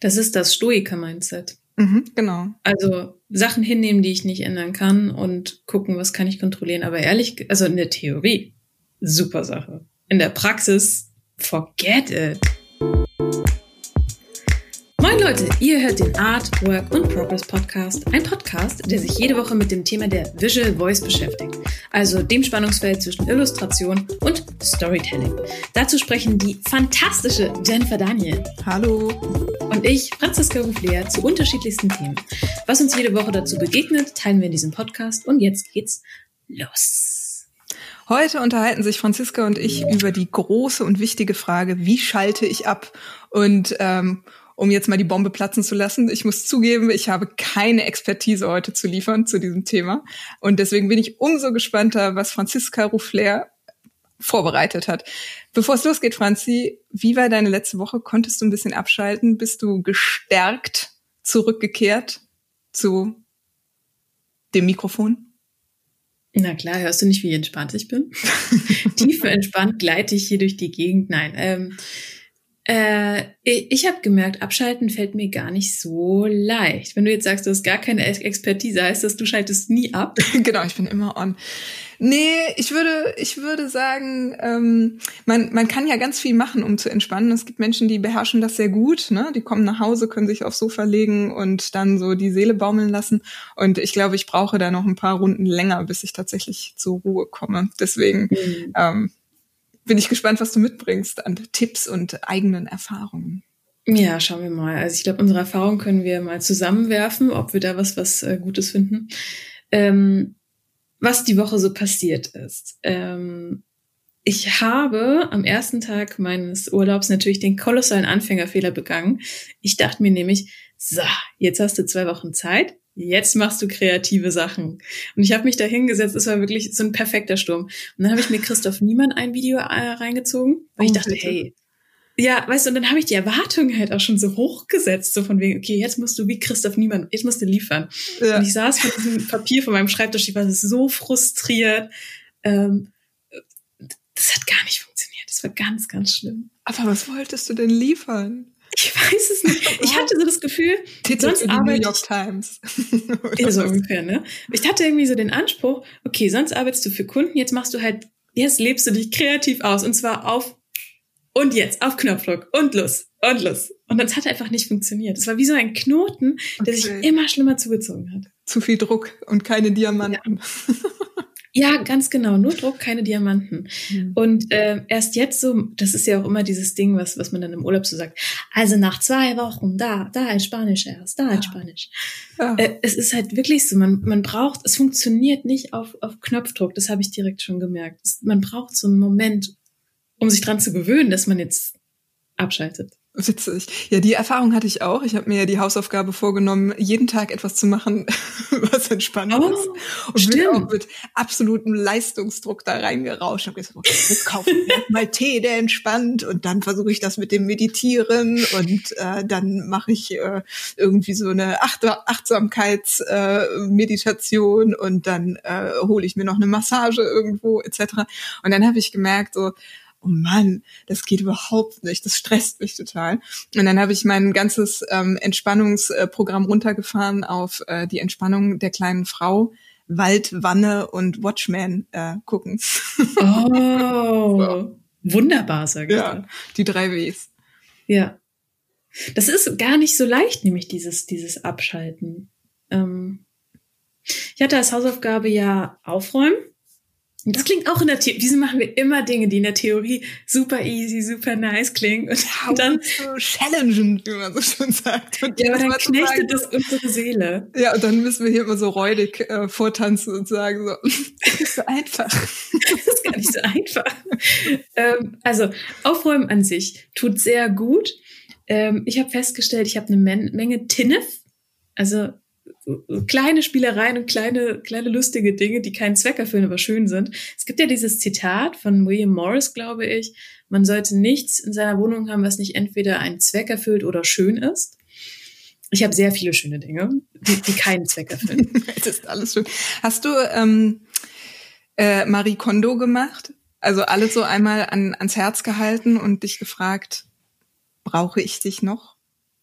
Das ist das Stoiker-Mindset. Mhm, genau. Also Sachen hinnehmen, die ich nicht ändern kann und gucken, was kann ich kontrollieren. Aber ehrlich, also in der Theorie, super Sache. In der Praxis, forget it. Moin Leute, ihr hört den Art, Work und Progress Podcast. Ein Podcast, der sich jede Woche mit dem Thema der Visual Voice beschäftigt. Also dem Spannungsfeld zwischen Illustration und Storytelling. Dazu sprechen die fantastische Jennifer Daniel. Hallo. Und ich, Franziska Ruflea, zu unterschiedlichsten Themen. Was uns jede Woche dazu begegnet, teilen wir in diesem Podcast. Und jetzt geht's los. Heute unterhalten sich Franziska und ich über die große und wichtige Frage, wie schalte ich ab? Und ähm, um jetzt mal die Bombe platzen zu lassen. Ich muss zugeben, ich habe keine Expertise heute zu liefern zu diesem Thema. Und deswegen bin ich umso gespannter, was Franziska Ruffler vorbereitet hat. Bevor es losgeht, Franzi, wie war deine letzte Woche? Konntest du ein bisschen abschalten? Bist du gestärkt zurückgekehrt zu dem Mikrofon? Na klar, hörst du nicht, wie entspannt ich bin? Tief entspannt gleite ich hier durch die Gegend. Nein, ähm, äh, ich habe gemerkt, abschalten fällt mir gar nicht so leicht. Wenn du jetzt sagst, du hast gar keine Expertise, heißt das, du schaltest nie ab? genau, ich bin immer on. Nee, ich würde, ich würde sagen, ähm, man, man kann ja ganz viel machen, um zu entspannen. Es gibt Menschen, die beherrschen das sehr gut. Ne? Die kommen nach Hause, können sich aufs Sofa legen und dann so die Seele baumeln lassen. Und ich glaube, ich brauche da noch ein paar Runden länger, bis ich tatsächlich zur Ruhe komme. Deswegen mhm. ähm, bin ich gespannt, was du mitbringst an Tipps und eigenen Erfahrungen. Ja, schauen wir mal. Also ich glaube, unsere Erfahrungen können wir mal zusammenwerfen, ob wir da was, was äh, Gutes finden. Ähm, was die Woche so passiert ist. Ähm, ich habe am ersten Tag meines Urlaubs natürlich den kolossalen Anfängerfehler begangen. Ich dachte mir nämlich, so, jetzt hast du zwei Wochen Zeit, jetzt machst du kreative Sachen. Und ich habe mich da hingesetzt, es war wirklich so ein perfekter Sturm. Und dann habe ich mir Christoph Niemann ein Video äh, reingezogen, weil oh, ich dachte, bitte. hey, ja, weißt du, und dann habe ich die Erwartungen halt auch schon so hochgesetzt, so von wegen, okay, jetzt musst du wie Christoph Niemann, jetzt musst du liefern. Ja. Und ich saß vor diesem Papier von meinem Schreibtisch, ich war so frustriert. Ähm, das hat gar nicht funktioniert. Das war ganz, ganz schlimm. Aber was wolltest du denn liefern? Ich weiß es nicht. Ich hatte so das Gefühl, Titel sonst arbeite New York Times. ja, so ungefähr, ne? Ich hatte irgendwie so den Anspruch, okay, sonst arbeitest du für Kunden, jetzt machst du halt, jetzt lebst du dich kreativ aus und zwar auf und jetzt auf Knopfdruck und los und los. Und das hat einfach nicht funktioniert. Es war wie so ein Knoten, der okay. sich immer schlimmer zugezogen hat. Zu viel Druck und keine Diamanten. Ja. Ja, ganz genau. Nur Druck, keine Diamanten. Mhm. Und äh, erst jetzt so, das ist ja auch immer dieses Ding, was, was man dann im Urlaub so sagt. Also nach zwei Wochen, da, da ein Spanisch erst, da ein ja. Spanisch. Ja. Äh, es ist halt wirklich so, man, man braucht, es funktioniert nicht auf, auf Knopfdruck, das habe ich direkt schon gemerkt. Es, man braucht so einen Moment, um sich dran zu gewöhnen, dass man jetzt abschaltet. Witzig. Ja, die Erfahrung hatte ich auch. Ich habe mir ja die Hausaufgabe vorgenommen, jeden Tag etwas zu machen, was entspannend oh, ist. Und stimmt. bin auch mit absolutem Leistungsdruck da reingerauscht. Ich habe gesagt, okay, kaufe mal Tee, der entspannt. Und dann versuche ich das mit dem Meditieren. Und äh, dann mache ich äh, irgendwie so eine Acht Achtsamkeitsmeditation. Äh, und dann äh, hole ich mir noch eine Massage irgendwo etc. Und dann habe ich gemerkt, so, oh Mann, das geht überhaupt nicht, das stresst mich total. Und dann habe ich mein ganzes ähm, Entspannungsprogramm runtergefahren auf äh, die Entspannung der kleinen Frau. Wald, Wanne und Watchman äh, gucken. Oh, so. wunderbar, sag ich. Ja, die drei Ws. Ja. Das ist gar nicht so leicht, nämlich dieses, dieses Abschalten. Ähm, ich hatte als Hausaufgabe ja aufräumen. Das klingt auch in der Theorie. Wieso machen wir immer Dinge, die in der Theorie super easy, super nice klingen und ja, dann so challengen, wie man so schön sagt. Und ja, aber dann knechtet das unsere Seele. Ja, und dann müssen wir hier immer so räudig äh, vortanzen und sagen so, das ist so einfach. das ist gar nicht so einfach. ähm, also Aufräumen an sich tut sehr gut. Ähm, ich habe festgestellt, ich habe eine Men Menge Tinnef, also kleine Spielereien und kleine, kleine lustige Dinge, die keinen Zweck erfüllen, aber schön sind. Es gibt ja dieses Zitat von William Morris, glaube ich. Man sollte nichts in seiner Wohnung haben, was nicht entweder einen Zweck erfüllt oder schön ist. Ich habe sehr viele schöne Dinge, die, die keinen Zweck erfüllen. das ist alles schön. Hast du ähm, äh, Marie Kondo gemacht? Also alles so einmal an, ans Herz gehalten und dich gefragt, brauche ich dich noch?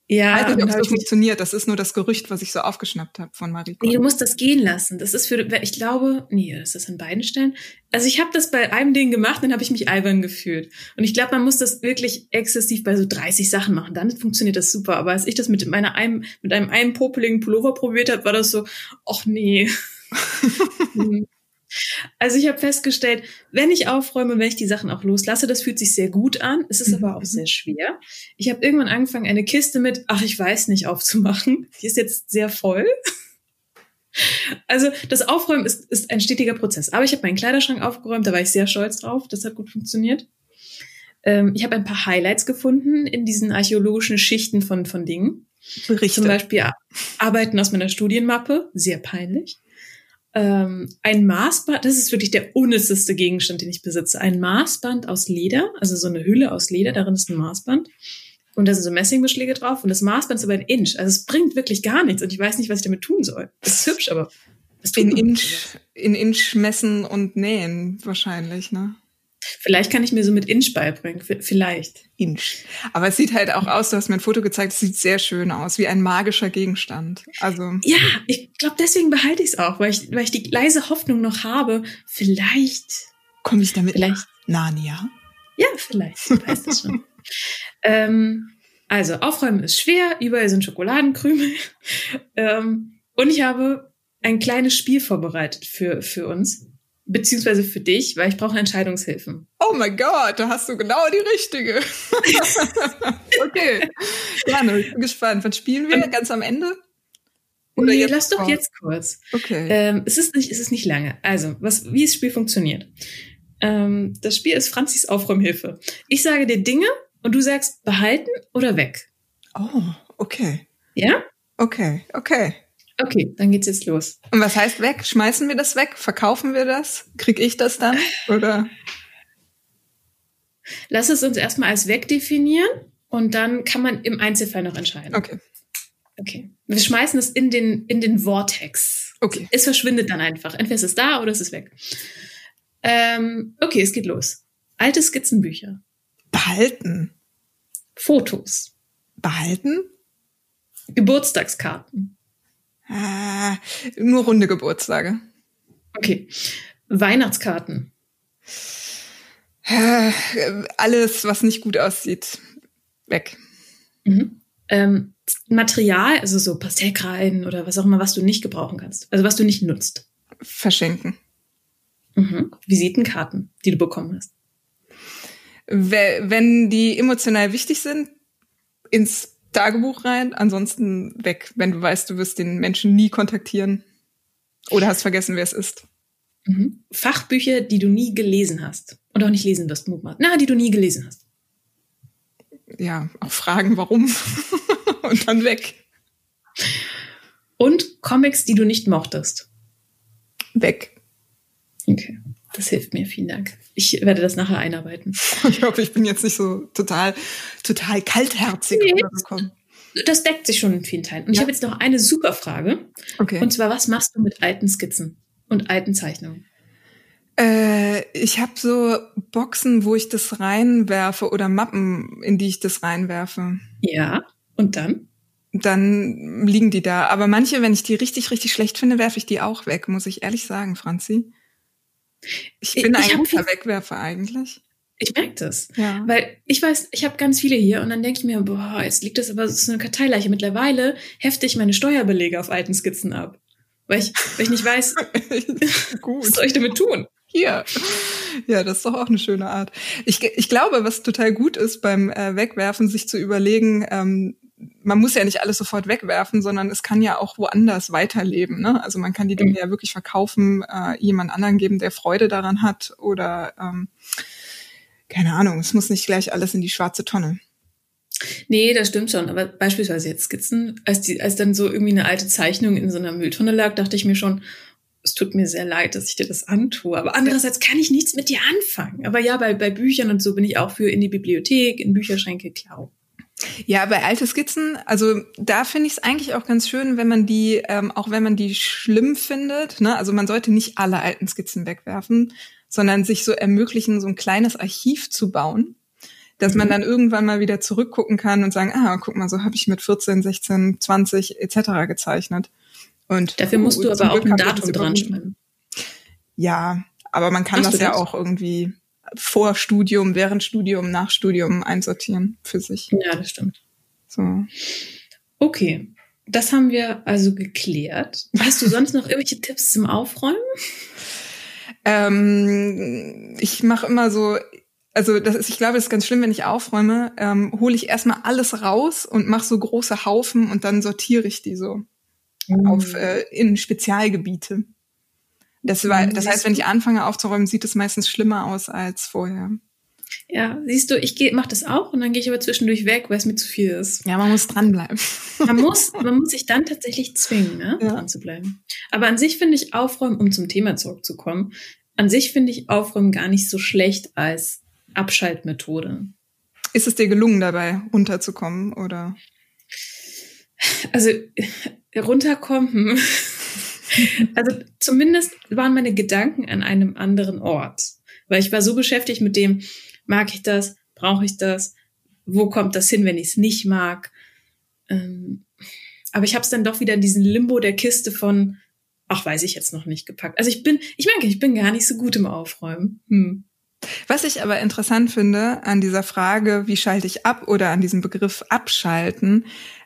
Ja, ich weiß nicht, ob das funktioniert. Das ist nur das Gerücht, was ich so aufgeschnappt habe von Mariko. Nee, du musst das gehen lassen. Das ist für, ich glaube, nee, das ist an beiden Stellen. Also ich habe das bei einem Ding gemacht, dann habe ich mich albern gefühlt. Und ich glaube, man muss das wirklich exzessiv bei so 30 Sachen machen. Dann funktioniert das super. Aber als ich das mit meiner einem, mit einem einen popeligen Pullover probiert habe, war das so, ach nee. Also ich habe festgestellt, wenn ich aufräume wenn ich die Sachen auch loslasse, das fühlt sich sehr gut an. Es ist mhm. aber auch sehr schwer. Ich habe irgendwann angefangen, eine Kiste mit, ach, ich weiß nicht, aufzumachen. Die ist jetzt sehr voll. Also das Aufräumen ist, ist ein stetiger Prozess. Aber ich habe meinen Kleiderschrank aufgeräumt, da war ich sehr stolz drauf. Das hat gut funktioniert. Ähm, ich habe ein paar Highlights gefunden in diesen archäologischen Schichten von, von Dingen. Berichte. Zum Beispiel Arbeiten aus meiner Studienmappe, sehr peinlich ähm, ein Maßband, das ist wirklich der unnützeste Gegenstand, den ich besitze. Ein Maßband aus Leder, also so eine Hülle aus Leder, darin ist ein Maßband. Und da sind so Messingbeschläge drauf und das Maßband ist aber ein Inch. Also es bringt wirklich gar nichts und ich weiß nicht, was ich damit tun soll. Das ist hübsch, aber in Inch, in Inch messen und nähen wahrscheinlich, ne? Vielleicht kann ich mir so mit Inch beibringen. Vielleicht. Inch. Aber es sieht halt auch aus, du hast mir ein Foto gezeigt, es sieht sehr schön aus, wie ein magischer Gegenstand. Also. Ja, ich glaube, deswegen behalte ich es auch, weil ich, weil ich die leise Hoffnung noch habe, vielleicht. Komme ich damit vielleicht. Narnia? Ja, vielleicht. Weiß das schon. ähm, also, aufräumen ist schwer, überall sind Schokoladenkrümel. ähm, und ich habe ein kleines Spiel vorbereitet für, für uns beziehungsweise für dich, weil ich brauche Entscheidungshilfen. Oh mein Gott, da hast du genau die richtige. okay, gerne, ich bin gespannt. Was spielen wir? Ganz am Ende? Oder nee, lass doch jetzt kurz. Okay. Ähm, es, ist nicht, es ist nicht lange. Also, was, wie das Spiel funktioniert. Ähm, das Spiel ist Franzis Aufräumhilfe. Ich sage dir Dinge und du sagst behalten oder weg. Oh, okay. Ja? Okay, okay. Okay, dann geht's jetzt los. Und was heißt weg? Schmeißen wir das weg? Verkaufen wir das? Krieg ich das dann? Oder? Lass es uns erstmal als weg definieren und dann kann man im Einzelfall noch entscheiden. Okay. Okay. Wir schmeißen es in den, in den Vortex. Okay. Es verschwindet dann einfach. Entweder ist es da oder es ist weg. Ähm, okay, es geht los. Alte Skizzenbücher. Behalten. Fotos. Behalten. Geburtstagskarten. Ah, nur runde Geburtstage. Okay. Weihnachtskarten. Äh, alles, was nicht gut aussieht, weg. Mhm. Ähm, Material, also so Pastellkreiden oder was auch immer, was du nicht gebrauchen kannst. Also was du nicht nutzt. Verschenken. Mhm. Visitenkarten, die du bekommen hast. Wenn die emotional wichtig sind, ins Tagebuch rein, ansonsten weg, wenn du weißt, du wirst den Menschen nie kontaktieren oder hast vergessen, wer es ist. Mhm. Fachbücher, die du nie gelesen hast und auch nicht lesen wirst, Mutmaß. Na, die du nie gelesen hast. Ja, auch fragen, warum und dann weg. Und Comics, die du nicht mochtest. Weg. Okay. Das hilft mir, vielen Dank. Ich werde das nachher einarbeiten. Ich hoffe, ich bin jetzt nicht so total, total kaltherzig nee. Das deckt sich schon in vielen Teilen. Und ja. ich habe jetzt noch eine super Frage. Okay. Und zwar, was machst du mit alten Skizzen und alten Zeichnungen? Äh, ich habe so Boxen, wo ich das reinwerfe oder Mappen, in die ich das reinwerfe. Ja. Und dann? Dann liegen die da. Aber manche, wenn ich die richtig, richtig schlecht finde, werfe ich die auch weg, muss ich ehrlich sagen, Franzi. Ich bin ich ein guter Wegwerfer eigentlich. Ich merke das. Ja. Weil ich weiß, ich habe ganz viele hier und dann denke ich mir, boah, jetzt liegt das aber so eine Karteileiche. Mittlerweile hefte ich meine Steuerbelege auf alten Skizzen ab. Weil ich, weil ich nicht weiß, was soll ich damit tun? Hier. Ja, das ist doch auch eine schöne Art. Ich, ich glaube, was total gut ist beim äh, Wegwerfen, sich zu überlegen, ähm, man muss ja nicht alles sofort wegwerfen, sondern es kann ja auch woanders weiterleben. Ne? Also man kann die Dinge mhm. ja wirklich verkaufen, äh, jemand anderen geben, der Freude daran hat oder ähm, keine Ahnung, es muss nicht gleich alles in die schwarze Tonne. Nee, das stimmt schon. Aber beispielsweise jetzt Skizzen, als, die, als dann so irgendwie eine alte Zeichnung in so einer Mülltonne lag, dachte ich mir schon, es tut mir sehr leid, dass ich dir das antue. Aber andererseits kann ich nichts mit dir anfangen. Aber ja, bei, bei Büchern und so bin ich auch für in die Bibliothek, in Bücherschränke, klar. Ja, bei alte Skizzen, also da finde ich es eigentlich auch ganz schön, wenn man die, ähm, auch wenn man die schlimm findet, ne, also man sollte nicht alle alten Skizzen wegwerfen, sondern sich so ermöglichen, so ein kleines Archiv zu bauen. dass man mhm. dann irgendwann mal wieder zurückgucken kann und sagen, ah, guck mal, so habe ich mit 14, 16, 20 etc. gezeichnet. Und dafür musst du aber auch ein Datum dran schreiben. Ja, aber man kann das, das ja auch irgendwie vor Studium, während Studium, nach Studium einsortieren für sich. Ja, das stimmt. So. Okay, das haben wir also geklärt. Hast du sonst noch irgendwelche Tipps zum Aufräumen? Ähm, ich mache immer so, also das ist, ich glaube, das ist ganz schlimm, wenn ich aufräume, ähm, hole ich erstmal alles raus und mache so große Haufen und dann sortiere ich die so mm. auf äh, in Spezialgebiete. Das, war, das heißt, wenn ich anfange aufzuräumen, sieht es meistens schlimmer aus als vorher. Ja, siehst du, ich mache das auch und dann gehe ich aber zwischendurch weg, weil es mir zu viel ist. Ja, man muss dranbleiben. Man muss, man muss sich dann tatsächlich zwingen, ne, ja. dran zu bleiben. Aber an sich finde ich Aufräumen, um zum Thema zurückzukommen, an sich finde ich Aufräumen gar nicht so schlecht als Abschaltmethode. Ist es dir gelungen, dabei runterzukommen, oder? Also runterkommen. also zumindest waren meine Gedanken an einem anderen Ort. Weil ich war so beschäftigt mit dem, mag ich das, brauche ich das, wo kommt das hin, wenn ich es nicht mag. Ähm, aber ich habe es dann doch wieder in diesen Limbo der Kiste von, ach, weiß ich jetzt noch nicht gepackt. Also ich bin, ich merke, ich bin gar nicht so gut im Aufräumen. Hm. Was ich aber interessant finde an dieser Frage, wie schalte ich ab oder an diesem Begriff abschalten,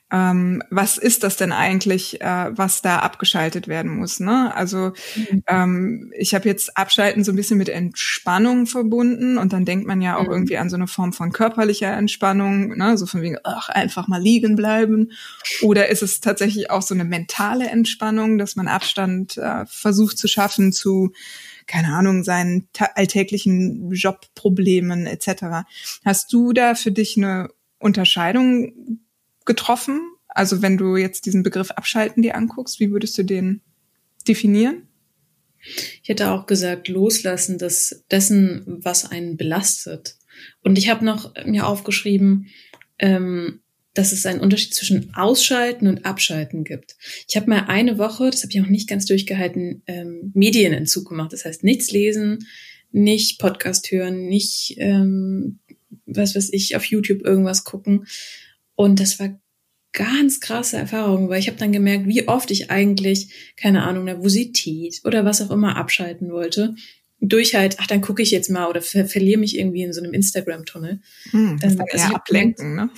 ähm, was ist das denn eigentlich, äh, was da abgeschaltet werden muss? Ne? Also mhm. ähm, ich habe jetzt Abschalten so ein bisschen mit Entspannung verbunden und dann denkt man ja auch mhm. irgendwie an so eine Form von körperlicher Entspannung, ne? so von wegen, ach, einfach mal liegen bleiben. Oder ist es tatsächlich auch so eine mentale Entspannung, dass man Abstand äh, versucht zu schaffen zu keine Ahnung, seinen alltäglichen Jobproblemen etc. Hast du da für dich eine Unterscheidung getroffen? Also wenn du jetzt diesen Begriff Abschalten dir anguckst, wie würdest du den definieren? Ich hätte auch gesagt, loslassen des, dessen, was einen belastet. Und ich habe noch mir aufgeschrieben, ähm, dass es einen Unterschied zwischen Ausschalten und Abschalten gibt. Ich habe mal eine Woche, das habe ich auch nicht ganz durchgehalten, ähm, Medienentzug gemacht. Das heißt, nichts lesen, nicht Podcast hören, nicht, ähm, was weiß ich, auf YouTube irgendwas gucken. Und das war ganz krasse Erfahrung, weil ich habe dann gemerkt, wie oft ich eigentlich, keine Ahnung, Nervosität oder was auch immer abschalten wollte. Durch halt, ach, dann gucke ich jetzt mal oder ver verliere mich irgendwie in so einem Instagram-Tunnel. Hm, das dann, also eher ablenken, ne?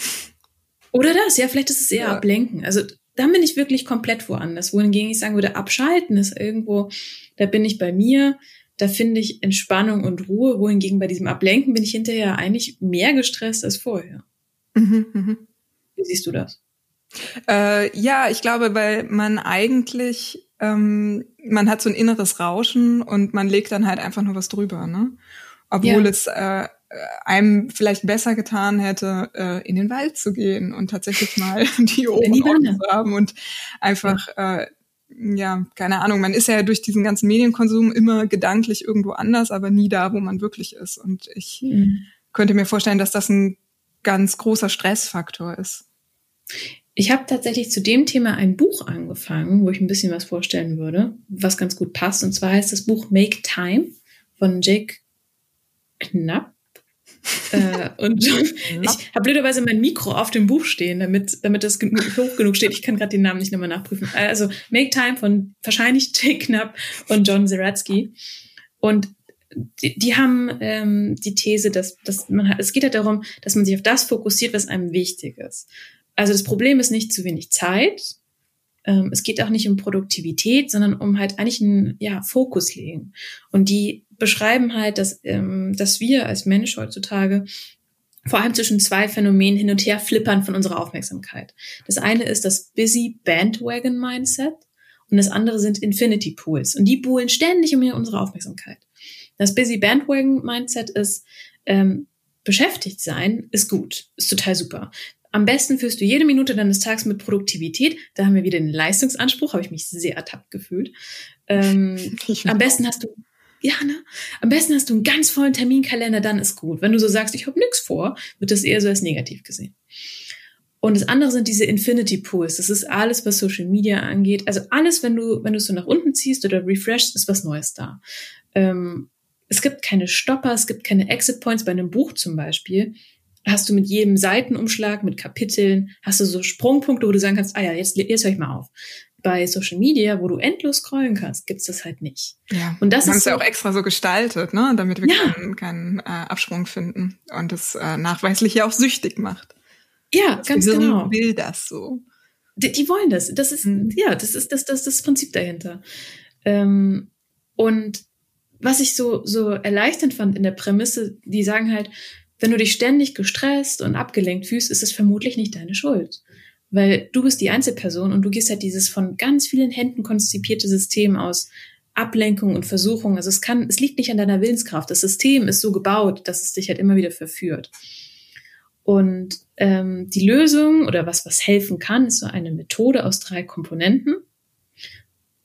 Oder das, ja, vielleicht ist es eher ja. ablenken. Also dann bin ich wirklich komplett woanders. Wohingegen ich sagen würde, abschalten ist irgendwo, da bin ich bei mir, da finde ich Entspannung und Ruhe. Wohingegen bei diesem Ablenken bin ich hinterher eigentlich mehr gestresst als vorher. Mhm, mh. Wie siehst du das? Äh, ja, ich glaube, weil man eigentlich, ähm, man hat so ein inneres Rauschen und man legt dann halt einfach nur was drüber, ne? Obwohl ja. es äh, einem vielleicht besser getan hätte, äh, in den Wald zu gehen und tatsächlich mal die Ohren zu haben und einfach, ja. Äh, ja, keine Ahnung, man ist ja durch diesen ganzen Medienkonsum immer gedanklich irgendwo anders, aber nie da, wo man wirklich ist. Und ich mhm. könnte mir vorstellen, dass das ein ganz großer Stressfaktor ist. Ich habe tatsächlich zu dem Thema ein Buch angefangen, wo ich ein bisschen was vorstellen würde, was ganz gut passt. Und zwar heißt das Buch Make Time von Jake Knapp. äh, und ich habe blöderweise mein Mikro auf dem Buch stehen, damit, damit das hoch genug steht. Ich kann gerade den Namen nicht nochmal nachprüfen. Also Make Time von wahrscheinlich Jake Knapp und John Zeratsky. Und die, die haben ähm, die These, dass, dass man es geht halt darum, dass man sich auf das fokussiert, was einem wichtig ist. Also das Problem ist nicht zu wenig Zeit. Ähm, es geht auch nicht um Produktivität, sondern um halt eigentlich einen ja, Fokus legen. Und die beschreiben halt, dass, ähm, dass wir als Mensch heutzutage vor allem zwischen zwei Phänomenen hin und her flippern von unserer Aufmerksamkeit. Das eine ist das Busy Bandwagon Mindset und das andere sind Infinity Pools. Und die buhlen ständig um unsere Aufmerksamkeit. Das Busy Bandwagon Mindset ist, ähm, beschäftigt sein ist gut, ist total super. Am besten führst du jede Minute deines Tages mit Produktivität. Da haben wir wieder den Leistungsanspruch, habe ich mich sehr ertappt gefühlt. Ähm, am besten hast du, ja, ne? Am besten hast du einen ganz vollen Terminkalender, dann ist gut. Wenn du so sagst, ich habe nichts vor, wird das eher so als negativ gesehen. Und das andere sind diese Infinity Pools. Das ist alles, was Social Media angeht. Also alles, wenn du, wenn du es so nach unten ziehst oder refreshst, ist was Neues da. Ähm, es gibt keine Stopper, es gibt keine Exit Points bei einem Buch zum Beispiel hast du mit jedem Seitenumschlag, mit Kapiteln, hast du so Sprungpunkte, wo du sagen kannst, ah ja, jetzt, jetzt höre ich mal auf. Bei Social Media, wo du endlos scrollen kannst, gibt's das halt nicht. Ja, und das ist so, ja auch extra so gestaltet, ne, damit wir ja. keinen, keinen äh, Absprung finden und es äh, nachweislich ja auch süchtig macht. Ja, das ganz Gehirn genau. will das so. Die, die wollen das. Das ist, mhm. ja, das ist das, das, das Prinzip dahinter. Ähm, und was ich so, so erleichternd fand in der Prämisse, die sagen halt, wenn du dich ständig gestresst und abgelenkt fühlst, ist es vermutlich nicht deine Schuld. Weil du bist die Einzelperson und du gehst halt dieses von ganz vielen Händen konzipierte System aus Ablenkung und Versuchung. Also es kann, es liegt nicht an deiner Willenskraft. Das System ist so gebaut, dass es dich halt immer wieder verführt. Und ähm, die Lösung oder was, was helfen kann, ist so eine Methode aus drei Komponenten.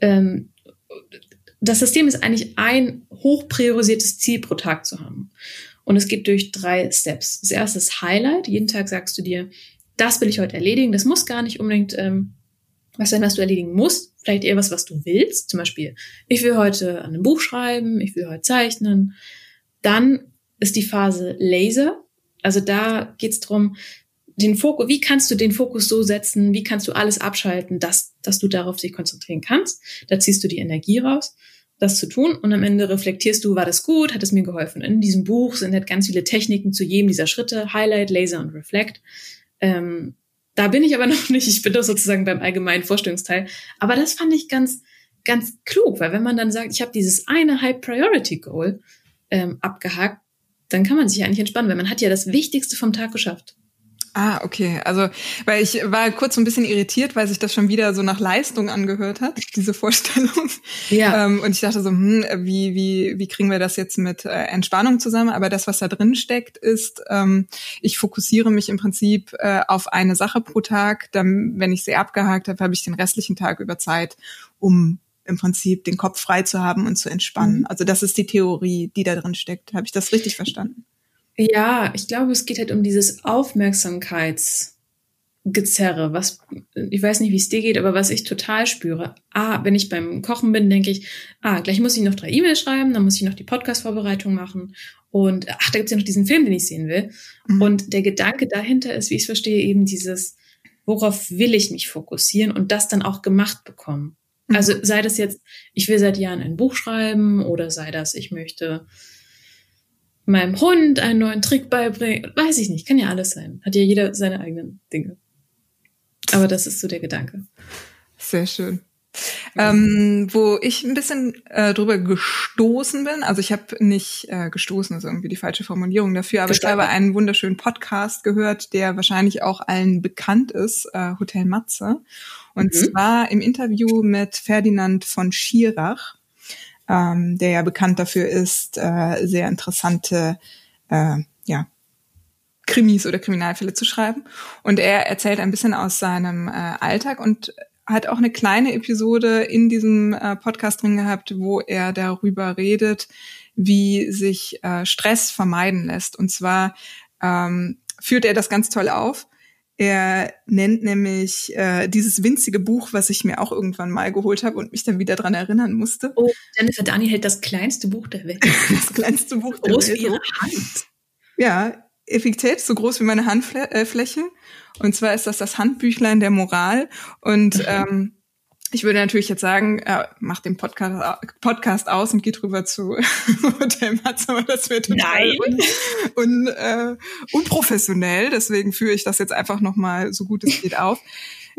Ähm, das System ist eigentlich ein hochpriorisiertes Ziel pro Tag zu haben. Und es geht durch drei Steps. Das erste ist Highlight. Jeden Tag sagst du dir, das will ich heute erledigen. Das muss gar nicht unbedingt ähm, was sein, was du erledigen musst. Vielleicht eher was, was du willst. Zum Beispiel, ich will heute an einem Buch schreiben, ich will heute zeichnen. Dann ist die Phase Laser. Also da geht es darum, den Fokus, wie kannst du den Fokus so setzen, wie kannst du alles abschalten, dass, dass du darauf dich konzentrieren kannst. Da ziehst du die Energie raus das zu tun und am Ende reflektierst du, war das gut, hat es mir geholfen. In diesem Buch sind halt ganz viele Techniken zu jedem dieser Schritte, Highlight, Laser und Reflect. Ähm, da bin ich aber noch nicht, ich bin doch sozusagen beim allgemeinen Vorstellungsteil. Aber das fand ich ganz, ganz klug, weil wenn man dann sagt, ich habe dieses eine High Priority Goal ähm, abgehakt, dann kann man sich eigentlich entspannen, weil man hat ja das Wichtigste vom Tag geschafft. Ah, okay. Also, weil ich war kurz so ein bisschen irritiert, weil sich das schon wieder so nach Leistung angehört hat, diese Vorstellung. Ja. Ähm, und ich dachte so, hm, wie, wie, wie kriegen wir das jetzt mit äh, Entspannung zusammen? Aber das, was da drin steckt, ist, ähm, ich fokussiere mich im Prinzip äh, auf eine Sache pro Tag. Dann, wenn ich sie abgehakt habe, habe ich den restlichen Tag über Zeit, um im Prinzip den Kopf frei zu haben und zu entspannen. Mhm. Also das ist die Theorie, die da drin steckt. Habe ich das richtig verstanden? Ja, ich glaube, es geht halt um dieses Aufmerksamkeitsgezerre, was, ich weiß nicht, wie es dir geht, aber was ich total spüre. Ah, wenn ich beim Kochen bin, denke ich, ah, gleich muss ich noch drei E-Mails schreiben, dann muss ich noch die Podcast-Vorbereitung machen und ach, da gibt's ja noch diesen Film, den ich sehen will. Mhm. Und der Gedanke dahinter ist, wie ich es verstehe, eben dieses, worauf will ich mich fokussieren und das dann auch gemacht bekommen. Mhm. Also sei das jetzt, ich will seit Jahren ein Buch schreiben oder sei das, ich möchte meinem Hund einen neuen Trick beibringen. Weiß ich nicht, kann ja alles sein. Hat ja jeder seine eigenen Dinge. Aber das ist so der Gedanke. Sehr schön. Ähm, wo ich ein bisschen äh, drüber gestoßen bin, also ich habe nicht äh, gestoßen, ist irgendwie die falsche Formulierung dafür, aber Gestalten. ich habe einen wunderschönen Podcast gehört, der wahrscheinlich auch allen bekannt ist, äh, Hotel Matze. Und mhm. zwar im Interview mit Ferdinand von Schirach ähm, der ja bekannt dafür ist, äh, sehr interessante äh, ja, Krimis oder Kriminalfälle zu schreiben. Und er erzählt ein bisschen aus seinem äh, Alltag und hat auch eine kleine Episode in diesem äh, Podcast drin gehabt, wo er darüber redet, wie sich äh, Stress vermeiden lässt. Und zwar ähm, führt er das ganz toll auf er nennt nämlich äh, dieses winzige Buch, was ich mir auch irgendwann mal geholt habe und mich dann wieder dran erinnern musste. Oh, Jennifer Dani hält das kleinste Buch der Welt. das kleinste Buch der groß Welt. Groß wie ihre Hand. Ja, effektiv so groß wie meine Handfläche. Und zwar ist das das Handbüchlein der Moral. Und mhm. ähm, ich würde natürlich jetzt sagen, äh, mach den Podcast, Podcast aus und geh drüber zu Hotel Matze, aber das wird total un, un, äh, unprofessionell. Deswegen führe ich das jetzt einfach nochmal so gut es geht auf.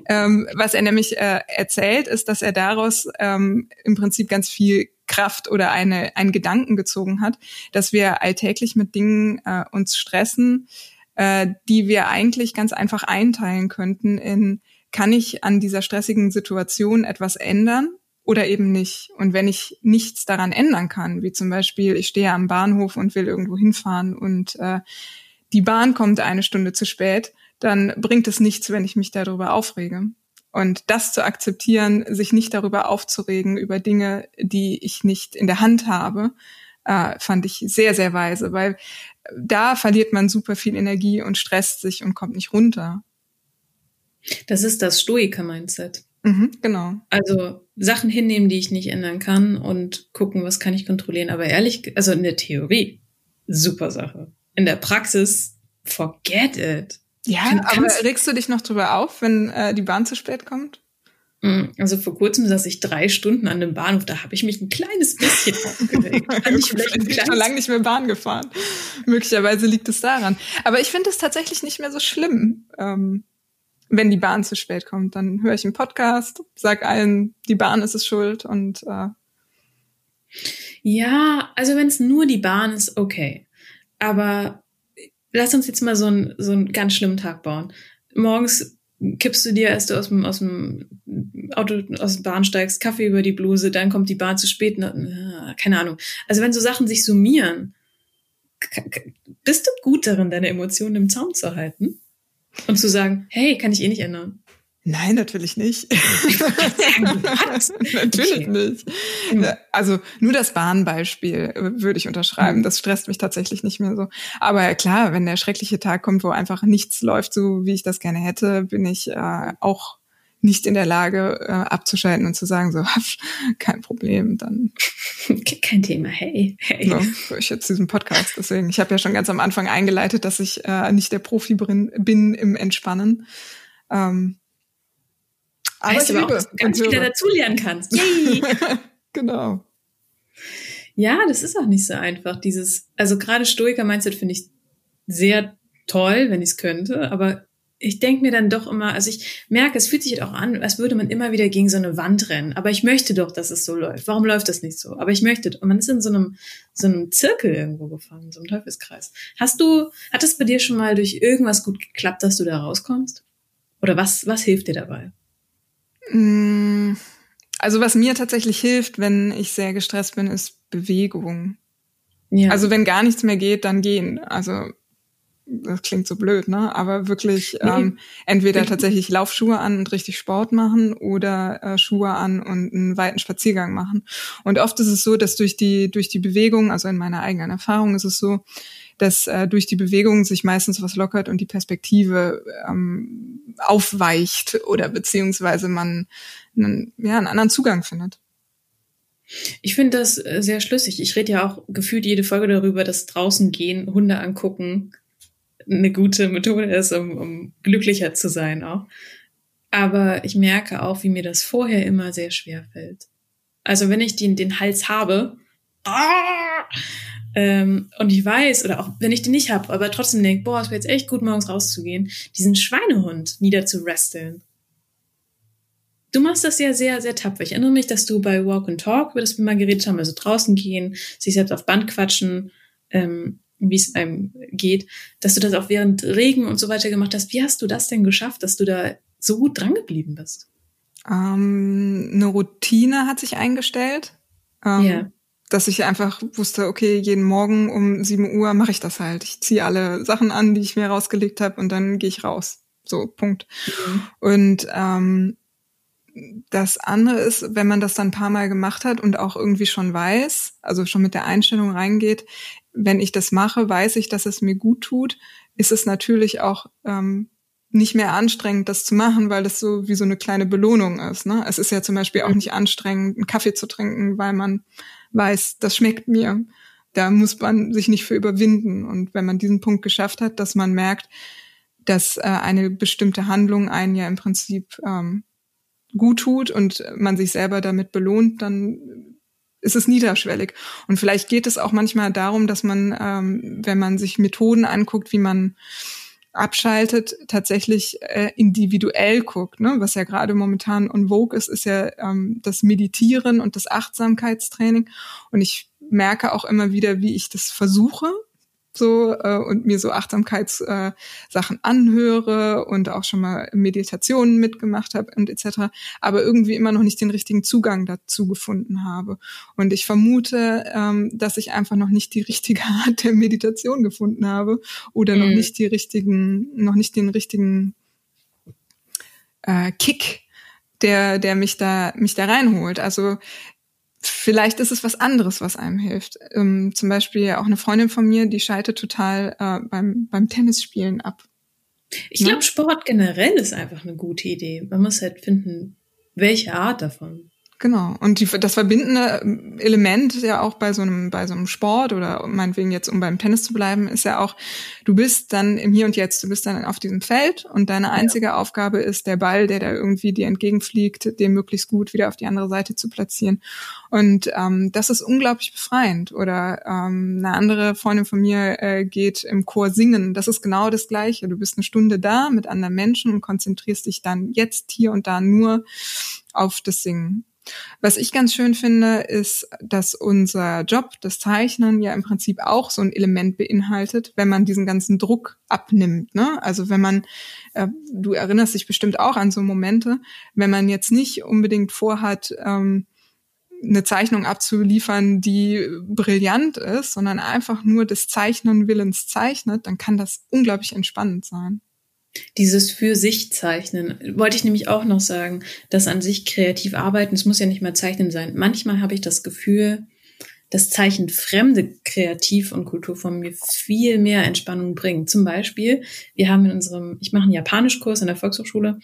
Ähm, was er nämlich äh, erzählt, ist, dass er daraus ähm, im Prinzip ganz viel Kraft oder eine, einen Gedanken gezogen hat, dass wir alltäglich mit Dingen äh, uns stressen, äh, die wir eigentlich ganz einfach einteilen könnten in kann ich an dieser stressigen Situation etwas ändern oder eben nicht? Und wenn ich nichts daran ändern kann, wie zum Beispiel, ich stehe am Bahnhof und will irgendwo hinfahren und äh, die Bahn kommt eine Stunde zu spät, dann bringt es nichts, wenn ich mich darüber aufrege. Und das zu akzeptieren, sich nicht darüber aufzuregen, über Dinge, die ich nicht in der Hand habe, äh, fand ich sehr, sehr weise, weil da verliert man super viel Energie und stresst sich und kommt nicht runter. Das ist das Stoiker-Mindset. Mhm, genau. Also Sachen hinnehmen, die ich nicht ändern kann und gucken, was kann ich kontrollieren. Aber ehrlich, also in der Theorie, super Sache. In der Praxis forget it. Ja, kann, aber regst du dich noch drüber auf, wenn äh, die Bahn zu spät kommt? Mm, also vor kurzem saß ich drei Stunden an dem Bahnhof, da habe ich mich ein kleines bisschen aufgeregt. ich bin schon lange nicht mehr Bahn gefahren. Möglicherweise liegt es daran. Aber ich finde es tatsächlich nicht mehr so schlimm, ähm, wenn die Bahn zu spät kommt. Dann höre ich einen Podcast, sag allen, die Bahn ist es schuld und äh, ja, also wenn es nur die Bahn ist, okay. Aber lass uns jetzt mal so einen, so einen ganz schlimmen Tag bauen. Morgens kippst du dir, als du aus dem, aus dem Auto, aus dem Bahn steigst, Kaffee über die Bluse, dann kommt die Bahn zu spät, na, keine Ahnung. Also wenn so Sachen sich summieren, bist du gut darin, deine Emotionen im Zaum zu halten? Und zu sagen, hey, kann ich eh nicht ändern. Nein, natürlich nicht. natürlich nicht. Also nur das Bahnbeispiel äh, würde ich unterschreiben. Das stresst mich tatsächlich nicht mehr so. Aber klar, wenn der schreckliche Tag kommt, wo einfach nichts läuft, so wie ich das gerne hätte, bin ich äh, auch nicht in der Lage äh, abzuschalten und zu sagen so kein Problem dann kein Thema hey hey so, so ich jetzt diesen Podcast deswegen ich habe ja schon ganz am Anfang eingeleitet dass ich äh, nicht der Profi bin, bin im Entspannen ähm, aber weißt ich aber auch, dass du ganz viel dazu lernen kannst. Yay! genau. Ja, das ist auch nicht so einfach. Dieses, also gerade Stoiker-Mindset finde ich sehr toll, wenn ich es könnte, aber ich denke mir dann doch immer, also ich merke, es fühlt sich auch an, als würde man immer wieder gegen so eine Wand rennen. Aber ich möchte doch, dass es so läuft. Warum läuft das nicht so? Aber ich möchte, und man ist in so einem, so einem Zirkel irgendwo gefangen, so einem Teufelskreis. Hast du, hat es bei dir schon mal durch irgendwas gut geklappt, dass du da rauskommst? Oder was, was hilft dir dabei? Mm, also was mir tatsächlich hilft, wenn ich sehr gestresst bin, ist Bewegung. Ja. Also wenn gar nichts mehr geht, dann gehen. Also das klingt so blöd, ne? Aber wirklich nee. ähm, entweder tatsächlich Laufschuhe an und richtig Sport machen oder äh, Schuhe an und einen weiten Spaziergang machen. Und oft ist es so, dass durch die durch die Bewegung, also in meiner eigenen Erfahrung ist es so, dass äh, durch die Bewegung sich meistens was lockert und die Perspektive ähm, aufweicht oder beziehungsweise man einen, ja, einen anderen Zugang findet. Ich finde das äh, sehr schlüssig. Ich rede ja auch gefühlt jede Folge darüber, dass draußen gehen, Hunde angucken, eine gute Methode ist, um, um glücklicher zu sein auch. Aber ich merke auch, wie mir das vorher immer sehr schwer fällt. Also wenn ich den, den Hals habe, ah, ähm, und ich weiß, oder auch wenn ich den nicht habe, aber trotzdem denke, boah, es wäre jetzt echt gut, morgens rauszugehen, diesen Schweinehund niederzuresteln. Du machst das ja sehr, sehr tapfer. Ich erinnere mich, dass du bei Walk and Talk, über das wir mal geredet haben, also draußen gehen, sich selbst auf Band quatschen, ähm, wie es einem geht, dass du das auch während Regen und so weiter gemacht hast. Wie hast du das denn geschafft, dass du da so gut drangeblieben bist? Ähm, eine Routine hat sich eingestellt. Ähm, ja dass ich einfach wusste, okay, jeden Morgen um 7 Uhr mache ich das halt. Ich ziehe alle Sachen an, die ich mir rausgelegt habe und dann gehe ich raus. So, Punkt. Mhm. Und ähm, das andere ist, wenn man das dann ein paar Mal gemacht hat und auch irgendwie schon weiß, also schon mit der Einstellung reingeht, wenn ich das mache, weiß ich, dass es mir gut tut, ist es natürlich auch ähm, nicht mehr anstrengend, das zu machen, weil das so wie so eine kleine Belohnung ist. Ne? Es ist ja zum Beispiel auch nicht anstrengend, einen Kaffee zu trinken, weil man weiß, das schmeckt mir. Da muss man sich nicht für überwinden. Und wenn man diesen Punkt geschafft hat, dass man merkt, dass äh, eine bestimmte Handlung einen ja im Prinzip ähm, gut tut und man sich selber damit belohnt, dann ist es niederschwellig. Und vielleicht geht es auch manchmal darum, dass man, ähm, wenn man sich Methoden anguckt, wie man abschaltet, tatsächlich äh, individuell guckt. Ne? Was ja gerade momentan on vogue ist, ist ja ähm, das Meditieren und das Achtsamkeitstraining. Und ich merke auch immer wieder, wie ich das versuche, so äh, und mir so Achtsamkeitssachen äh, anhöre und auch schon mal Meditationen mitgemacht habe und etc. Aber irgendwie immer noch nicht den richtigen Zugang dazu gefunden habe. Und ich vermute, ähm, dass ich einfach noch nicht die richtige Art der Meditation gefunden habe oder mhm. noch nicht die richtigen, noch nicht den richtigen äh, Kick der, der mich da, mich da reinholt. Also vielleicht ist es was anderes, was einem hilft. Ähm, zum Beispiel auch eine Freundin von mir, die schaltet total äh, beim, beim Tennisspielen ab. Ich glaube, Sport generell ist einfach eine gute Idee. Man muss halt finden, welche Art davon. Genau. Und die, das verbindende ähm, Element ja auch bei so einem, bei so einem Sport oder meinetwegen jetzt, um beim Tennis zu bleiben, ist ja auch, du bist dann im Hier und Jetzt, du bist dann auf diesem Feld und deine einzige ja. Aufgabe ist, der Ball, der da irgendwie dir entgegenfliegt, den möglichst gut wieder auf die andere Seite zu platzieren. Und ähm, das ist unglaublich befreiend. Oder ähm, eine andere Freundin von mir äh, geht im Chor singen. Das ist genau das Gleiche. Du bist eine Stunde da mit anderen Menschen und konzentrierst dich dann jetzt hier und da nur auf das Singen. Was ich ganz schön finde, ist, dass unser Job, das Zeichnen, ja im Prinzip auch so ein Element beinhaltet, wenn man diesen ganzen Druck abnimmt. Ne? Also wenn man, äh, du erinnerst dich bestimmt auch an so Momente, wenn man jetzt nicht unbedingt vorhat, ähm, eine Zeichnung abzuliefern, die brillant ist, sondern einfach nur des Zeichnen Willens zeichnet, dann kann das unglaublich entspannend sein. Dieses für sich zeichnen, wollte ich nämlich auch noch sagen, dass an sich kreativ arbeiten, es muss ja nicht mal zeichnen sein. Manchmal habe ich das Gefühl, dass Zeichen fremde Kreativ- und Kulturformen mir viel mehr Entspannung bringen. Zum Beispiel, wir haben in unserem, ich mache einen Japanischkurs in der Volkshochschule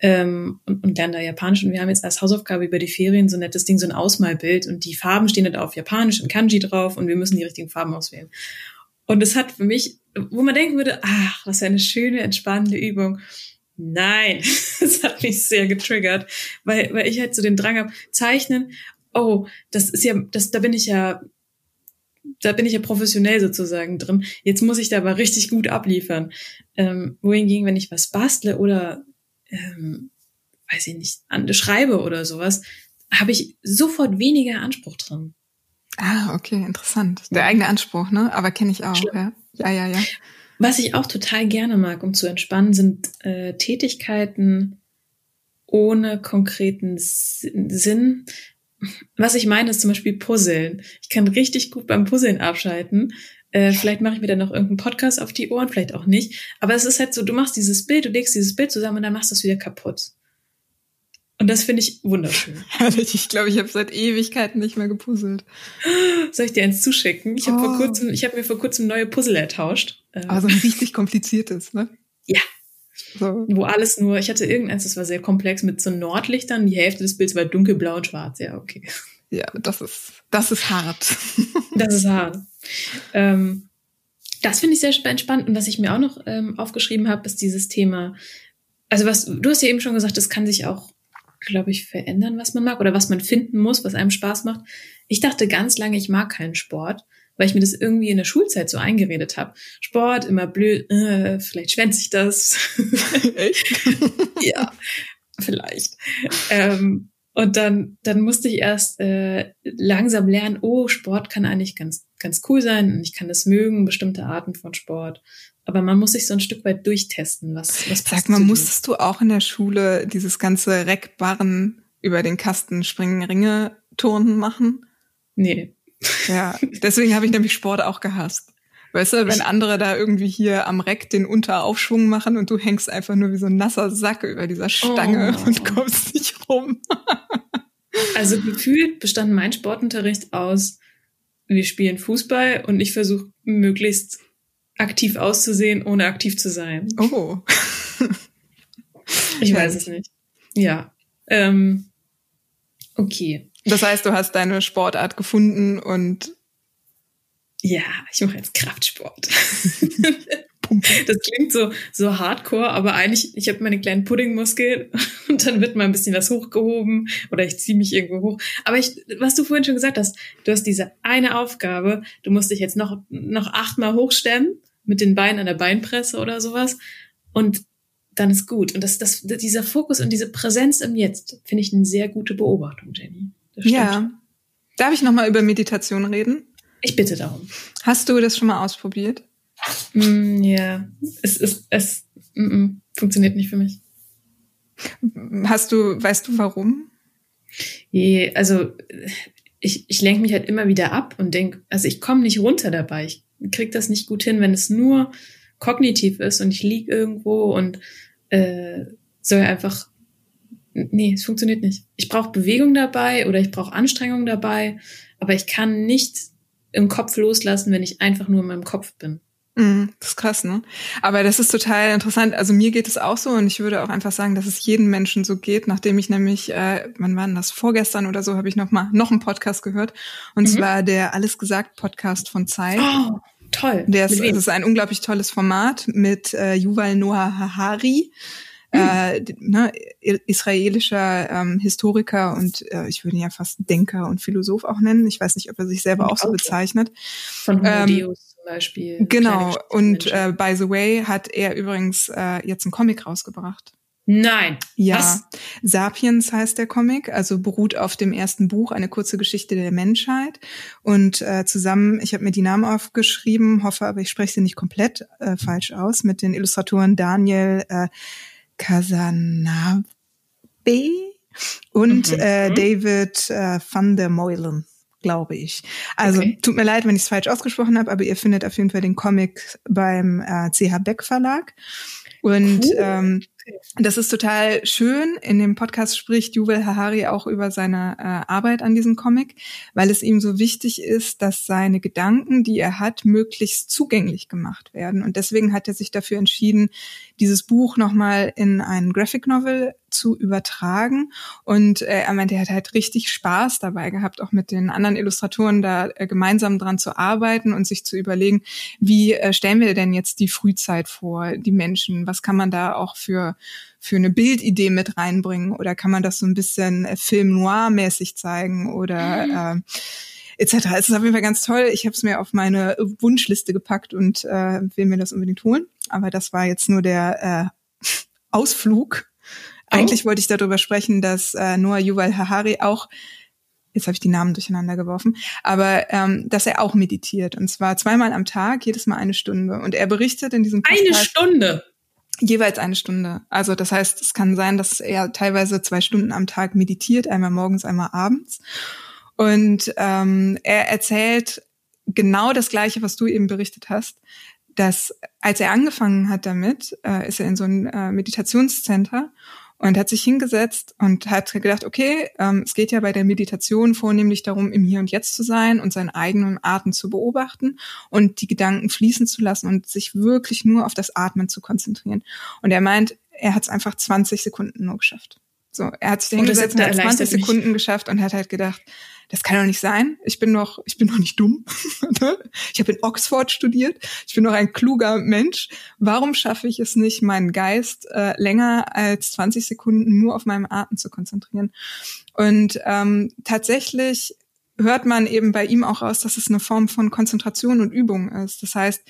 ähm, und, und lerne da Japanisch und wir haben jetzt als Hausaufgabe über die Ferien so ein nettes Ding, so ein Ausmalbild und die Farben stehen da auf Japanisch in Kanji drauf und wir müssen die richtigen Farben auswählen. Und es hat für mich, wo man denken würde, ach, was für eine schöne, entspannende Übung. Nein, es hat mich sehr getriggert, weil, weil ich halt so den Drang habe, zeichnen, oh, das ist ja, das, da bin ich ja, da bin ich ja professionell sozusagen drin. Jetzt muss ich da aber richtig gut abliefern. Ähm, wohingegen, wenn ich was bastle oder, ähm, weiß ich nicht, an, schreibe oder sowas, habe ich sofort weniger Anspruch drin. Ah, okay, interessant. Der eigene Anspruch, ne? Aber kenne ich auch, ja. Ja, ja, ja. Was ich auch total gerne mag, um zu entspannen, sind äh, Tätigkeiten ohne konkreten Sinn. Was ich meine, ist zum Beispiel Puzzeln. Ich kann richtig gut beim Puzzeln abschalten. Äh, vielleicht mache ich mir dann noch irgendeinen Podcast auf die Ohren, vielleicht auch nicht. Aber es ist halt so, du machst dieses Bild, du legst dieses Bild zusammen und dann machst du es wieder kaputt. Und das finde ich wunderschön. Herrlich. Ich glaube, ich habe seit Ewigkeiten nicht mehr gepuzzelt. Soll ich dir eins zuschicken? Ich habe oh. vor kurzem, ich habe mir vor kurzem neue Puzzle ertauscht. Also ein richtig kompliziertes, ne? Ja. So. Wo alles nur, ich hatte irgendeins, das war sehr komplex mit so Nordlichtern. Die Hälfte des Bilds war dunkelblau und schwarz. Ja, okay. Ja, das ist, das ist hart. das ist hart. Ähm, das finde ich sehr entspannt. Und was ich mir auch noch ähm, aufgeschrieben habe, ist dieses Thema. Also was, du hast ja eben schon gesagt, das kann sich auch glaube ich, verändern, was man mag oder was man finden muss, was einem Spaß macht. Ich dachte ganz lange, ich mag keinen Sport, weil ich mir das irgendwie in der Schulzeit so eingeredet habe. Sport, immer blöd, äh, vielleicht schwänze ich das. Echt? ja, vielleicht. Ähm, und dann, dann musste ich erst äh, langsam lernen, oh, Sport kann eigentlich ganz, ganz cool sein und ich kann das mögen, bestimmte Arten von Sport. Aber man muss sich so ein Stück weit durchtesten, was, was Sag mal, musstest du auch in der Schule dieses ganze Reckbarren über den Kasten springen, Ringe, Turnen machen? Nee. Ja, deswegen habe ich nämlich Sport auch gehasst. Weißt du, wenn andere da irgendwie hier am Reck den Unteraufschwung machen und du hängst einfach nur wie so ein nasser Sack über dieser Stange oh. und kommst nicht rum. also gefühlt bestand mein Sportunterricht aus, wir spielen Fußball und ich versuche möglichst aktiv auszusehen, ohne aktiv zu sein. Oh. ich weiß es nicht. Ja. Ähm, okay. Das heißt, du hast deine Sportart gefunden und ja, ich mache jetzt Kraftsport. das klingt so so hardcore, aber eigentlich ich habe meine kleinen Puddingmuskeln und dann wird mal ein bisschen was hochgehoben oder ich ziehe mich irgendwo hoch. Aber ich, was du vorhin schon gesagt hast, du hast diese eine Aufgabe, du musst dich jetzt noch noch achtmal hochstemmen mit den Beinen an der Beinpresse oder sowas. Und dann ist gut. Und das, das, dieser Fokus und diese Präsenz im Jetzt finde ich eine sehr gute Beobachtung, Jenny. Ja. Darf ich nochmal über Meditation reden? Ich bitte darum. Hast du das schon mal ausprobiert? Mm, ja, es ist, es mm, mm, funktioniert nicht für mich. Hast du, weißt du warum? Je, also ich, ich lenke mich halt immer wieder ab und denk, also ich komme nicht runter dabei. Ich kriege das nicht gut hin, wenn es nur kognitiv ist und ich lieg irgendwo und äh, soll einfach nee, es funktioniert nicht. Ich brauche Bewegung dabei oder ich brauche Anstrengung dabei, aber ich kann nicht im Kopf loslassen, wenn ich einfach nur in meinem Kopf bin. Mhm, das ist krass, ne? Aber das ist total interessant. Also mir geht es auch so und ich würde auch einfach sagen, dass es jedem Menschen so geht, nachdem ich nämlich, äh, wann war denn das, vorgestern oder so, habe ich noch mal noch einen Podcast gehört. Und mhm. zwar der Alles gesagt Podcast von Zeit. Oh, toll. Der ist, das ist ein unglaublich tolles Format mit äh, Yuval Noah Harari. Mhm. Äh, ne, israelischer ähm, Historiker und äh, ich würde ihn ja fast Denker und Philosoph auch nennen. Ich weiß nicht, ob er sich selber auch so bezeichnet. Von ähm, Beispiel. Genau. Und äh, by the way hat er übrigens äh, jetzt einen Comic rausgebracht. Nein. Ja. Was? Sapiens heißt der Comic, also beruht auf dem ersten Buch, eine kurze Geschichte der Menschheit. Und äh, zusammen, ich habe mir die Namen aufgeschrieben, hoffe aber, ich spreche sie nicht komplett äh, falsch aus, mit den Illustratoren Daniel äh, Casanabe und mhm. äh, David äh, van der Meulen glaube ich. Also okay. tut mir leid, wenn ich es falsch ausgesprochen habe, aber ihr findet auf jeden Fall den Comic beim äh, CH Beck Verlag. Und cool. ähm, das ist total schön. In dem Podcast spricht Yuval Harari auch über seine äh, Arbeit an diesem Comic, weil es ihm so wichtig ist, dass seine Gedanken, die er hat, möglichst zugänglich gemacht werden. Und deswegen hat er sich dafür entschieden, dieses Buch nochmal in einen Graphic Novel zu übertragen. Und äh, er meinte, er hat halt richtig Spaß dabei gehabt, auch mit den anderen Illustratoren da äh, gemeinsam dran zu arbeiten und sich zu überlegen, wie äh, stellen wir denn jetzt die Frühzeit vor, die Menschen? Was kann man da auch für für eine Bildidee mit reinbringen oder kann man das so ein bisschen äh, Film noir mäßig zeigen oder mhm. äh, etc. Es ist auf jeden Fall ganz toll. Ich habe es mir auf meine Wunschliste gepackt und äh, will mir das unbedingt holen. Aber das war jetzt nur der äh, Ausflug eigentlich wollte ich darüber sprechen, dass äh, Noah Yuval Harari auch jetzt habe ich die Namen durcheinander geworfen, aber ähm, dass er auch meditiert und zwar zweimal am Tag, jedes Mal eine Stunde. Und er berichtet in diesem Podcast, eine Stunde jeweils eine Stunde. Also das heißt, es kann sein, dass er teilweise zwei Stunden am Tag meditiert, einmal morgens, einmal abends. Und ähm, er erzählt genau das Gleiche, was du eben berichtet hast, dass als er angefangen hat damit, äh, ist er in so ein äh, Meditationscenter und hat sich hingesetzt und hat gedacht, okay, ähm, es geht ja bei der Meditation vornehmlich darum, im Hier und Jetzt zu sein und seinen eigenen Atem zu beobachten und die Gedanken fließen zu lassen und sich wirklich nur auf das Atmen zu konzentrieren. Und er meint, er hat es einfach 20 Sekunden nur geschafft. So, er hat sich oh, hingesetzt und hat 20 Sekunden geschafft und hat halt gedacht, das kann doch nicht sein. Ich bin noch, ich bin noch nicht dumm. Ne? ich habe in Oxford studiert. Ich bin noch ein kluger Mensch. Warum schaffe ich es nicht, meinen Geist äh, länger als 20 Sekunden nur auf meinem Atem zu konzentrieren? Und ähm, tatsächlich hört man eben bei ihm auch aus, dass es eine Form von Konzentration und Übung ist. Das heißt,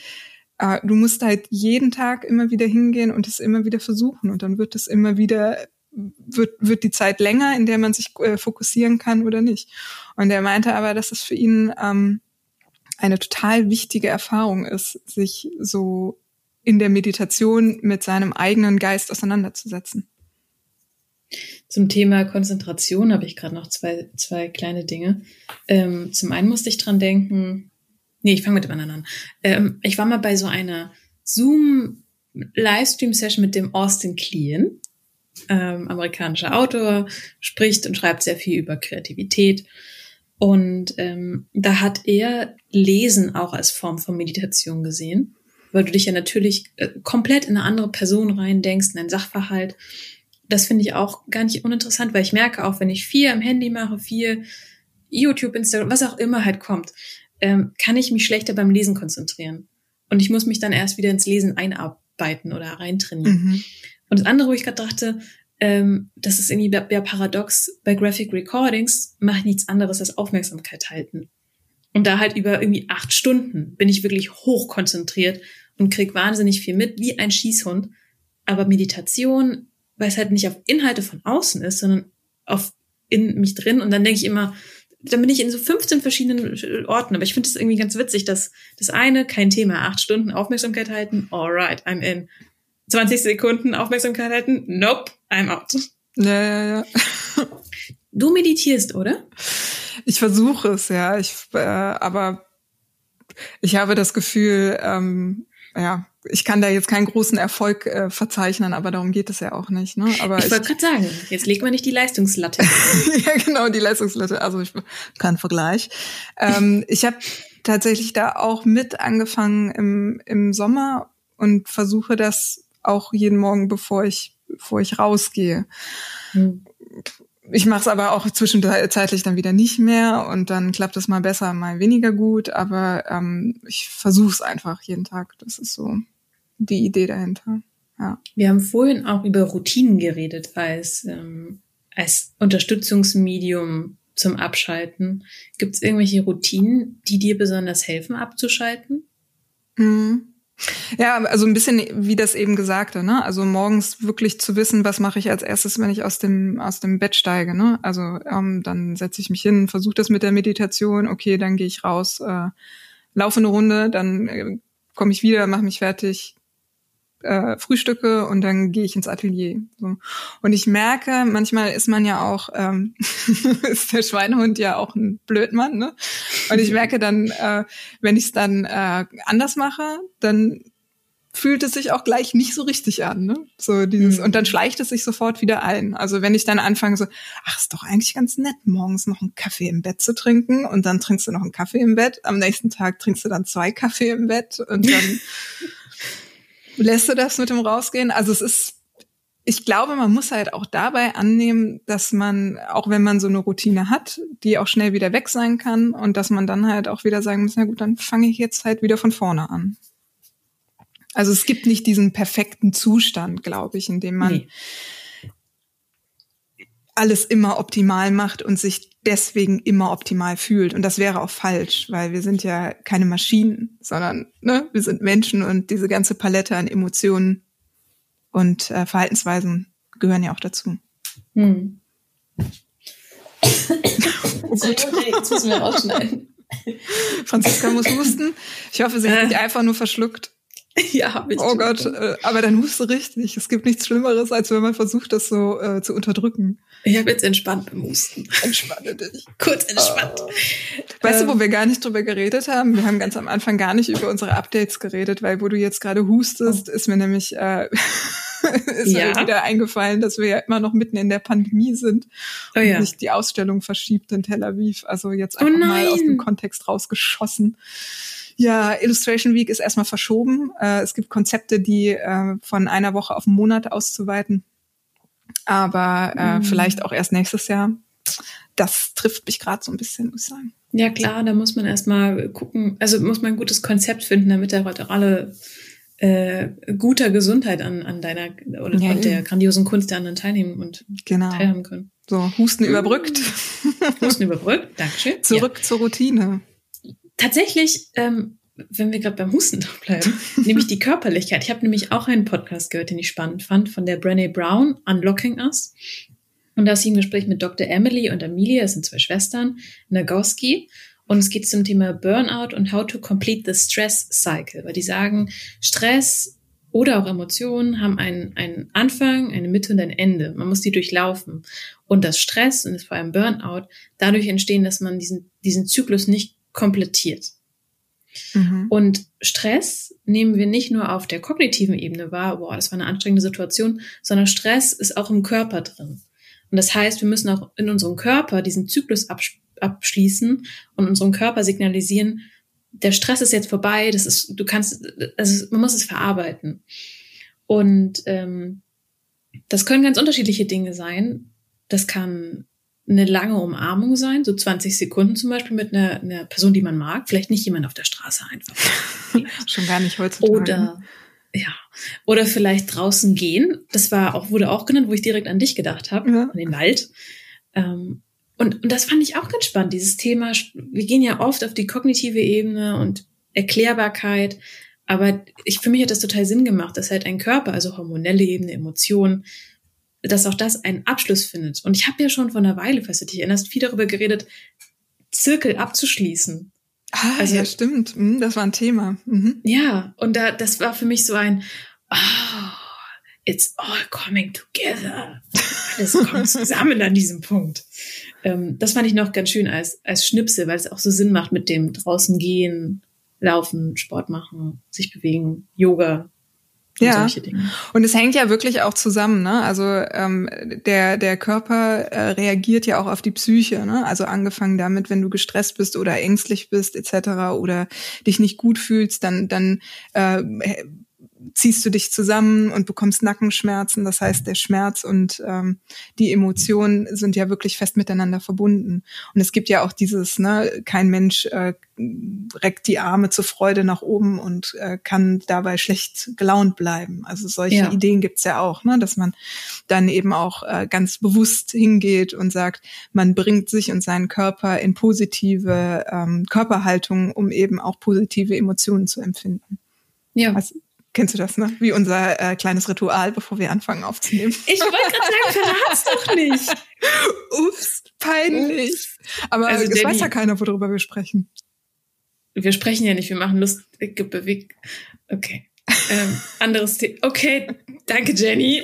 äh, du musst halt jeden Tag immer wieder hingehen und es immer wieder versuchen und dann wird es immer wieder wird, wird die Zeit länger, in der man sich äh, fokussieren kann oder nicht. Und er meinte aber, dass es für ihn ähm, eine total wichtige Erfahrung ist, sich so in der Meditation mit seinem eigenen Geist auseinanderzusetzen. Zum Thema Konzentration habe ich gerade noch zwei, zwei kleine Dinge. Ähm, zum einen musste ich dran denken, nee, ich fange mit dem anderen an. Ähm, ich war mal bei so einer Zoom Livestream-Session mit dem Austin Kleon ähm, amerikanischer Autor, spricht und schreibt sehr viel über Kreativität. Und ähm, da hat er Lesen auch als Form von Meditation gesehen, weil du dich ja natürlich äh, komplett in eine andere Person reindenkst, in einen Sachverhalt. Das finde ich auch gar nicht uninteressant, weil ich merke auch, wenn ich viel am Handy mache, viel YouTube, Instagram, was auch immer halt kommt, ähm, kann ich mich schlechter beim Lesen konzentrieren. Und ich muss mich dann erst wieder ins Lesen einarbeiten oder reintrainieren. Mhm. Und das andere, wo ich gerade dachte, ähm, das ist irgendwie ja paradox, bei Graphic Recordings mache ich nichts anderes als Aufmerksamkeit halten. Und da halt über irgendwie acht Stunden bin ich wirklich hoch konzentriert und krieg wahnsinnig viel mit, wie ein Schießhund. Aber Meditation, weil es halt nicht auf Inhalte von außen ist, sondern auf in mich drin. Und dann denke ich immer, dann bin ich in so 15 verschiedenen Orten. Aber ich finde es irgendwie ganz witzig, dass das eine, kein Thema, acht Stunden Aufmerksamkeit halten, alright, I'm in. 20 Sekunden Aufmerksamkeit halten. Nope, I'm out. Ja, ja, ja. Du meditierst, oder? Ich versuche es, ja. Ich, äh, aber ich habe das Gefühl, ähm, ja, ich kann da jetzt keinen großen Erfolg äh, verzeichnen, aber darum geht es ja auch nicht. Ne? Aber ich wollte gerade sagen, jetzt legt man nicht die Leistungslatte. ja, genau, die Leistungslatte. Also ich kein Vergleich. ähm, ich habe tatsächlich da auch mit angefangen im, im Sommer und versuche das auch jeden Morgen, bevor ich, bevor ich rausgehe. Hm. Ich mache es aber auch zwischenzeitlich dann wieder nicht mehr und dann klappt es mal besser, mal weniger gut. Aber ähm, ich versuche es einfach jeden Tag. Das ist so die Idee dahinter. Ja. Wir haben vorhin auch über Routinen geredet als, ähm, als Unterstützungsmedium zum Abschalten. Gibt es irgendwelche Routinen, die dir besonders helfen, abzuschalten? Mhm. Ja, also ein bisschen wie das eben gesagte, ne? Also morgens wirklich zu wissen, was mache ich als erstes, wenn ich aus dem aus dem Bett steige, ne? Also ähm, dann setze ich mich hin, versuche das mit der Meditation, okay, dann gehe ich raus, äh, laufe eine Runde, dann äh, komme ich wieder, mache mich fertig, äh, frühstücke und dann gehe ich ins Atelier. So. Und ich merke, manchmal ist man ja auch, ähm, ist der Schweinehund ja auch ein Blödmann, ne? Und ich merke dann, äh, wenn ich es dann äh, anders mache, dann fühlt es sich auch gleich nicht so richtig an, ne? So dieses mhm. und dann schleicht es sich sofort wieder ein. Also wenn ich dann anfange so, ach, ist doch eigentlich ganz nett, morgens noch einen Kaffee im Bett zu trinken und dann trinkst du noch einen Kaffee im Bett, am nächsten Tag trinkst du dann zwei Kaffee im Bett und dann Lässt du das mit dem Rausgehen? Also es ist, ich glaube, man muss halt auch dabei annehmen, dass man, auch wenn man so eine Routine hat, die auch schnell wieder weg sein kann und dass man dann halt auch wieder sagen muss, na gut, dann fange ich jetzt halt wieder von vorne an. Also es gibt nicht diesen perfekten Zustand, glaube ich, in dem man nee. Alles immer optimal macht und sich deswegen immer optimal fühlt. Und das wäre auch falsch, weil wir sind ja keine Maschinen, sondern ne, wir sind Menschen und diese ganze Palette an Emotionen und äh, Verhaltensweisen gehören ja auch dazu. Hm. oh gut. Jetzt müssen wir rausschneiden. Franziska muss husten. Ich hoffe, sie hat nicht einfach nur verschluckt. Ja, hab ich. Oh Gott, äh, aber dann huste richtig. Es gibt nichts Schlimmeres, als wenn man versucht, das so äh, zu unterdrücken. Ich habe jetzt entspannt beim Husten. Entspanne dich. Kurz entspannt. Uh. Weißt ähm. du, wo wir gar nicht drüber geredet haben? Wir haben ganz am Anfang gar nicht über unsere Updates geredet, weil wo du jetzt gerade hustest, oh. ist mir nämlich äh, ist ja. mir wieder eingefallen, dass wir ja immer noch mitten in der Pandemie sind oh, und ja. sich die Ausstellung verschiebt in Tel Aviv. Also jetzt oh einfach oh mal aus dem Kontext rausgeschossen. Ja, Illustration Week ist erstmal verschoben. Äh, es gibt Konzepte, die äh, von einer Woche auf einen Monat auszuweiten. Aber äh, mhm. vielleicht auch erst nächstes Jahr. Das trifft mich gerade so ein bisschen, muss ich sagen. Ja, klar, da muss man erstmal gucken, also muss man ein gutes Konzept finden, damit da alle äh, guter Gesundheit an, an deiner oder ja, der grandiosen Kunst der anderen teilnehmen und genau. teilhaben können. So, Husten überbrückt. Husten überbrückt, Dankeschön. Zurück ja. zur Routine tatsächlich, ähm, wenn wir gerade beim Husten bleiben, nämlich die Körperlichkeit. Ich habe nämlich auch einen Podcast gehört, den ich spannend fand, von der Brené Brown, Unlocking Us. Und da ist sie im Gespräch mit Dr. Emily und Amelia, das sind zwei Schwestern, Nagoski. Und es geht zum Thema Burnout und how to complete the stress cycle, weil die sagen, Stress oder auch Emotionen haben einen, einen Anfang, eine Mitte und ein Ende. Man muss die durchlaufen. Und das Stress und vor allem Burnout dadurch entstehen, dass man diesen, diesen Zyklus nicht komplettiert. Mhm. Und Stress nehmen wir nicht nur auf der kognitiven Ebene wahr, boah, das war eine anstrengende Situation, sondern Stress ist auch im Körper drin. Und das heißt, wir müssen auch in unserem Körper diesen Zyklus abschließen und unserem Körper signalisieren, der Stress ist jetzt vorbei, das ist, du kannst, also man muss es verarbeiten. Und ähm, das können ganz unterschiedliche Dinge sein. Das kann eine lange Umarmung sein, so 20 Sekunden zum Beispiel mit einer, einer Person, die man mag, vielleicht nicht jemand auf der Straße einfach. Schon gar nicht heutzutage. Oder ja, oder vielleicht draußen gehen. Das war auch wurde auch genannt, wo ich direkt an dich gedacht habe, ja. an den Wald. Ähm, und, und das fand ich auch ganz spannend, dieses Thema. Wir gehen ja oft auf die kognitive Ebene und Erklärbarkeit, aber ich für mich hat das total Sinn gemacht, dass halt ein Körper, also hormonelle Ebene, Emotionen dass auch das einen Abschluss findet. Und ich habe ja schon vor einer Weile, falls du dich erinnerst, viel darüber geredet, Zirkel abzuschließen. Ah, also, ja, stimmt. Hm, das war ein Thema. Mhm. Ja, und da, das war für mich so ein, oh, it's all coming together. Alles kommt zusammen an diesem Punkt. Ähm, das fand ich noch ganz schön als, als Schnipsel, weil es auch so Sinn macht mit dem draußen gehen, laufen, Sport machen, sich bewegen, Yoga, ja. Und es hängt ja wirklich auch zusammen, ne? Also ähm, der der Körper äh, reagiert ja auch auf die Psyche, ne? Also angefangen damit, wenn du gestresst bist oder ängstlich bist etc. oder dich nicht gut fühlst, dann dann äh, ziehst du dich zusammen und bekommst Nackenschmerzen. Das heißt, der Schmerz und ähm, die Emotionen sind ja wirklich fest miteinander verbunden. Und es gibt ja auch dieses, ne, kein Mensch äh, reckt die Arme zur Freude nach oben und äh, kann dabei schlecht gelaunt bleiben. Also solche ja. Ideen gibt's ja auch, ne, dass man dann eben auch äh, ganz bewusst hingeht und sagt, man bringt sich und seinen Körper in positive ähm, Körperhaltung, um eben auch positive Emotionen zu empfinden. Ja. Also, Kennst du das, ne? Wie unser äh, kleines Ritual, bevor wir anfangen aufzunehmen. Ich wollte gerade sagen, verrat's doch nicht. Ups, peinlich. Aber also, es Danny, weiß ja keiner, worüber wir sprechen. Wir sprechen ja nicht, wir machen lustige Beweg. Okay. Ähm, anderes Thema. Okay, danke Jenny.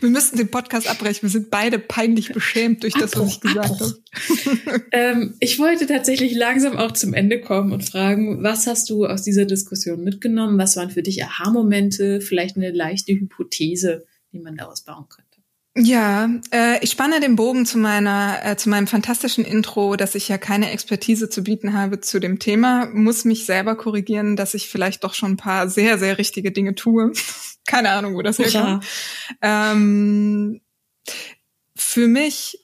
Wir müssten den Podcast abbrechen. Wir sind beide peinlich beschämt durch das, was ich gesagt habe. ähm, ich wollte tatsächlich langsam auch zum Ende kommen und fragen, was hast du aus dieser Diskussion mitgenommen? Was waren für dich Aha-Momente? Vielleicht eine leichte Hypothese, die man daraus bauen könnte? Ja, äh, ich spanne den Bogen zu meiner, äh, zu meinem fantastischen Intro, dass ich ja keine Expertise zu bieten habe zu dem Thema, muss mich selber korrigieren, dass ich vielleicht doch schon ein paar sehr, sehr richtige Dinge tue. keine Ahnung, wo das herkommt. Ähm, für mich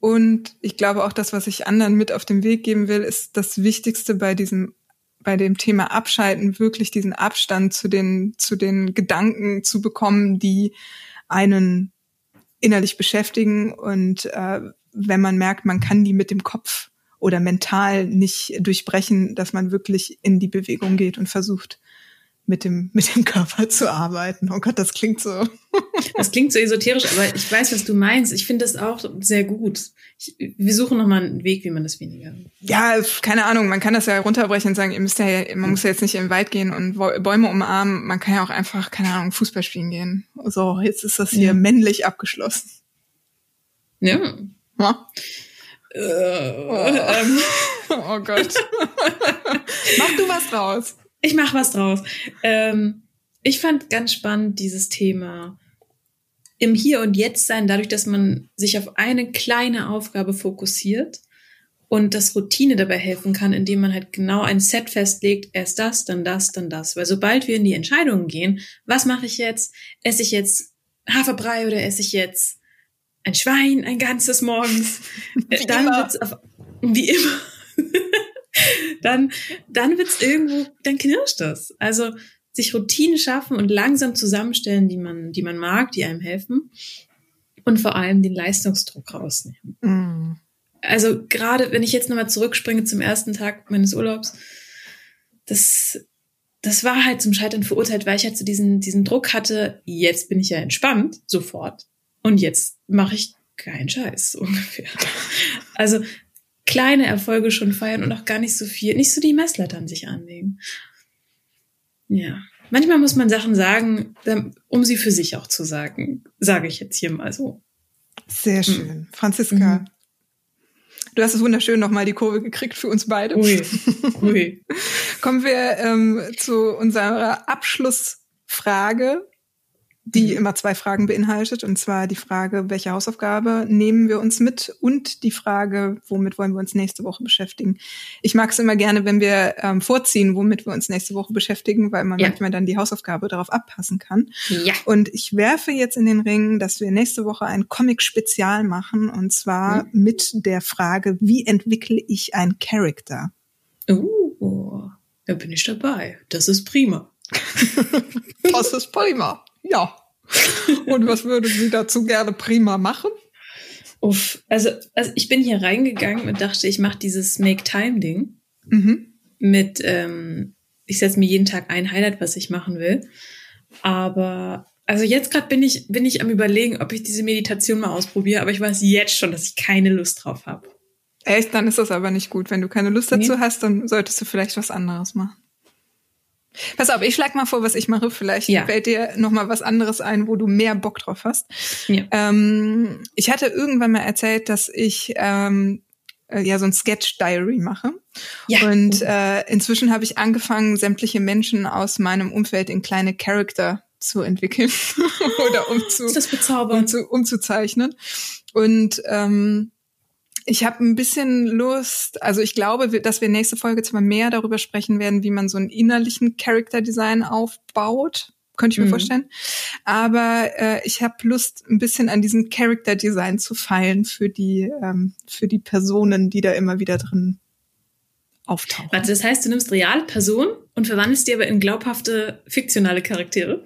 und ich glaube auch das, was ich anderen mit auf den Weg geben will, ist das Wichtigste bei diesem bei dem Thema Abschalten wirklich diesen Abstand zu den zu den Gedanken zu bekommen, die einen innerlich beschäftigen und äh, wenn man merkt, man kann die mit dem Kopf oder mental nicht durchbrechen, dass man wirklich in die Bewegung geht und versucht, mit dem, mit dem Körper zu arbeiten. Oh Gott, das klingt so. Das klingt so esoterisch, aber ich weiß, was du meinst. Ich finde das auch sehr gut. Ich, wir suchen nochmal einen Weg, wie man das weniger. Ja, keine Ahnung. Man kann das ja runterbrechen und sagen, ihr müsst ja, man muss ja jetzt nicht im Wald gehen und Bäume umarmen. Man kann ja auch einfach, keine Ahnung, Fußball spielen gehen. So, jetzt ist das hier ja. männlich abgeschlossen. Ja. ja. Äh, oh. oh Gott. Mach du was draus. Ich mach was draus. Ähm, ich fand ganz spannend dieses Thema im Hier und Jetzt sein, dadurch, dass man sich auf eine kleine Aufgabe fokussiert und das Routine dabei helfen kann, indem man halt genau ein Set festlegt, erst das, dann das, dann das. Weil sobald wir in die Entscheidungen gehen, was mache ich jetzt? Esse ich jetzt Haferbrei oder esse ich jetzt ein Schwein, ein ganzes morgens? Wie dann immer. wird's auf, wie immer. dann, dann wird's irgendwo, dann knirscht das. Also sich Routinen schaffen und langsam zusammenstellen, die man, die man mag, die einem helfen und vor allem den Leistungsdruck rausnehmen. Mm. Also gerade wenn ich jetzt nochmal zurückspringe zum ersten Tag meines Urlaubs, das, das war halt zum Scheitern verurteilt, weil ich halt so diesen, diesen Druck hatte, jetzt bin ich ja entspannt, sofort. Und jetzt mache ich keinen Scheiß, ungefähr. Also kleine Erfolge schon feiern und auch gar nicht so viel, nicht so die Messlatte an sich anlegen. Ja. Manchmal muss man Sachen sagen, um sie für sich auch zu sagen. Sage ich jetzt hier mal so. Sehr schön. Mhm. Franziska, mhm. du hast es wunderschön nochmal die Kurve gekriegt für uns beide. Ui. Ui. Kommen wir ähm, zu unserer Abschlussfrage die mhm. immer zwei Fragen beinhaltet, und zwar die Frage, welche Hausaufgabe nehmen wir uns mit und die Frage, womit wollen wir uns nächste Woche beschäftigen. Ich mag es immer gerne, wenn wir ähm, vorziehen, womit wir uns nächste Woche beschäftigen, weil man ja. manchmal dann die Hausaufgabe darauf abpassen kann. Ja. Und ich werfe jetzt in den Ring, dass wir nächste Woche ein Comic-Spezial machen, und zwar mhm. mit der Frage, wie entwickle ich ein Character? Uh, da bin ich dabei. Das ist prima. das ist prima. Ja. Und was würde sie dazu gerne prima machen? Uff, also, also ich bin hier reingegangen und dachte, ich mache dieses Make-Time-Ding mhm. mit, ähm, ich setze mir jeden Tag ein Highlight, was ich machen will. Aber also jetzt gerade bin ich bin ich am überlegen, ob ich diese Meditation mal ausprobiere, aber ich weiß jetzt schon, dass ich keine Lust drauf habe. Echt, dann ist das aber nicht gut. Wenn du keine Lust dazu nee. hast, dann solltest du vielleicht was anderes machen. Pass auf, ich schlag mal vor, was ich mache. Vielleicht ja. fällt dir noch mal was anderes ein, wo du mehr Bock drauf hast. Ja. Ähm, ich hatte irgendwann mal erzählt, dass ich ähm, äh, ja so ein Sketch-Diary mache. Ja. Und äh, inzwischen habe ich angefangen, sämtliche Menschen aus meinem Umfeld in kleine Charakter zu entwickeln oder um zu, um zu umzuzeichnen. Und ähm, ich habe ein bisschen Lust, also ich glaube, dass wir nächste Folge zwar mehr darüber sprechen werden, wie man so einen innerlichen Character Design aufbaut, könnte ich mir mhm. vorstellen. Aber äh, ich habe Lust, ein bisschen an diesem Character Design zu feilen für die ähm, für die Personen, die da immer wieder drin auftauchen. Warte, das heißt, du nimmst reale Personen und verwandelst die aber in glaubhafte fiktionale Charaktere?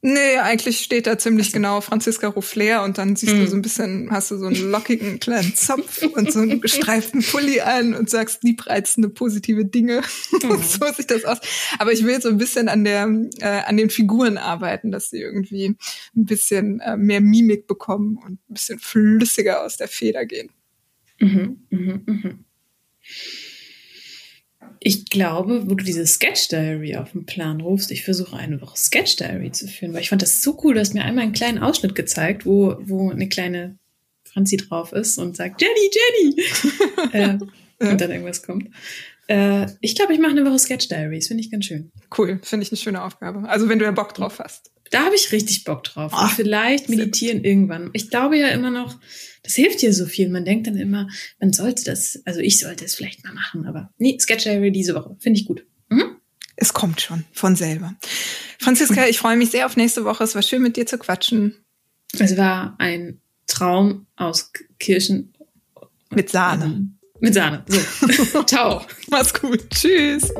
Nee, eigentlich steht da ziemlich genau Franziska Ruffler und dann siehst mm. du hm. so ein bisschen, hast du so einen lockigen kleinen Zopf und so einen gestreiften Pulli an und sagst liebreizende, positive Dinge. Mm. so sieht das aus. Aber ich will so ein bisschen an der, äh, an den Figuren arbeiten, dass sie irgendwie ein bisschen äh, mehr Mimik bekommen und ein bisschen flüssiger aus der Feder gehen. Mhm, mhm, mhm. Ich glaube, wo du diese Sketch Diary auf den Plan rufst, ich versuche eine Woche Sketch Diary zu führen, weil ich fand das so cool. Du hast mir einmal einen kleinen Ausschnitt gezeigt, wo, wo eine kleine Franzi drauf ist und sagt, Jenny, Jenny! äh, und dann irgendwas kommt. Äh, ich glaube, ich mache eine Woche Sketch Diaries, finde ich ganz schön. Cool, finde ich eine schöne Aufgabe. Also wenn du ja Bock drauf hast. Da habe ich richtig Bock drauf. Ach, und vielleicht meditieren irgendwann. Ich glaube ja immer noch, das hilft ja so viel. Man denkt dann immer, man sollte das, also ich sollte es vielleicht mal machen, aber nee, Sketch Diary diese Woche. Finde ich gut. Mhm. Es kommt schon von selber. Franziska, ich freue mich sehr auf nächste Woche. Es war schön mit dir zu quatschen. Es war ein Traum aus Kirschen. Mit Sahne. Mit Sahne. So. Ciao. Mach's gut. Tschüss.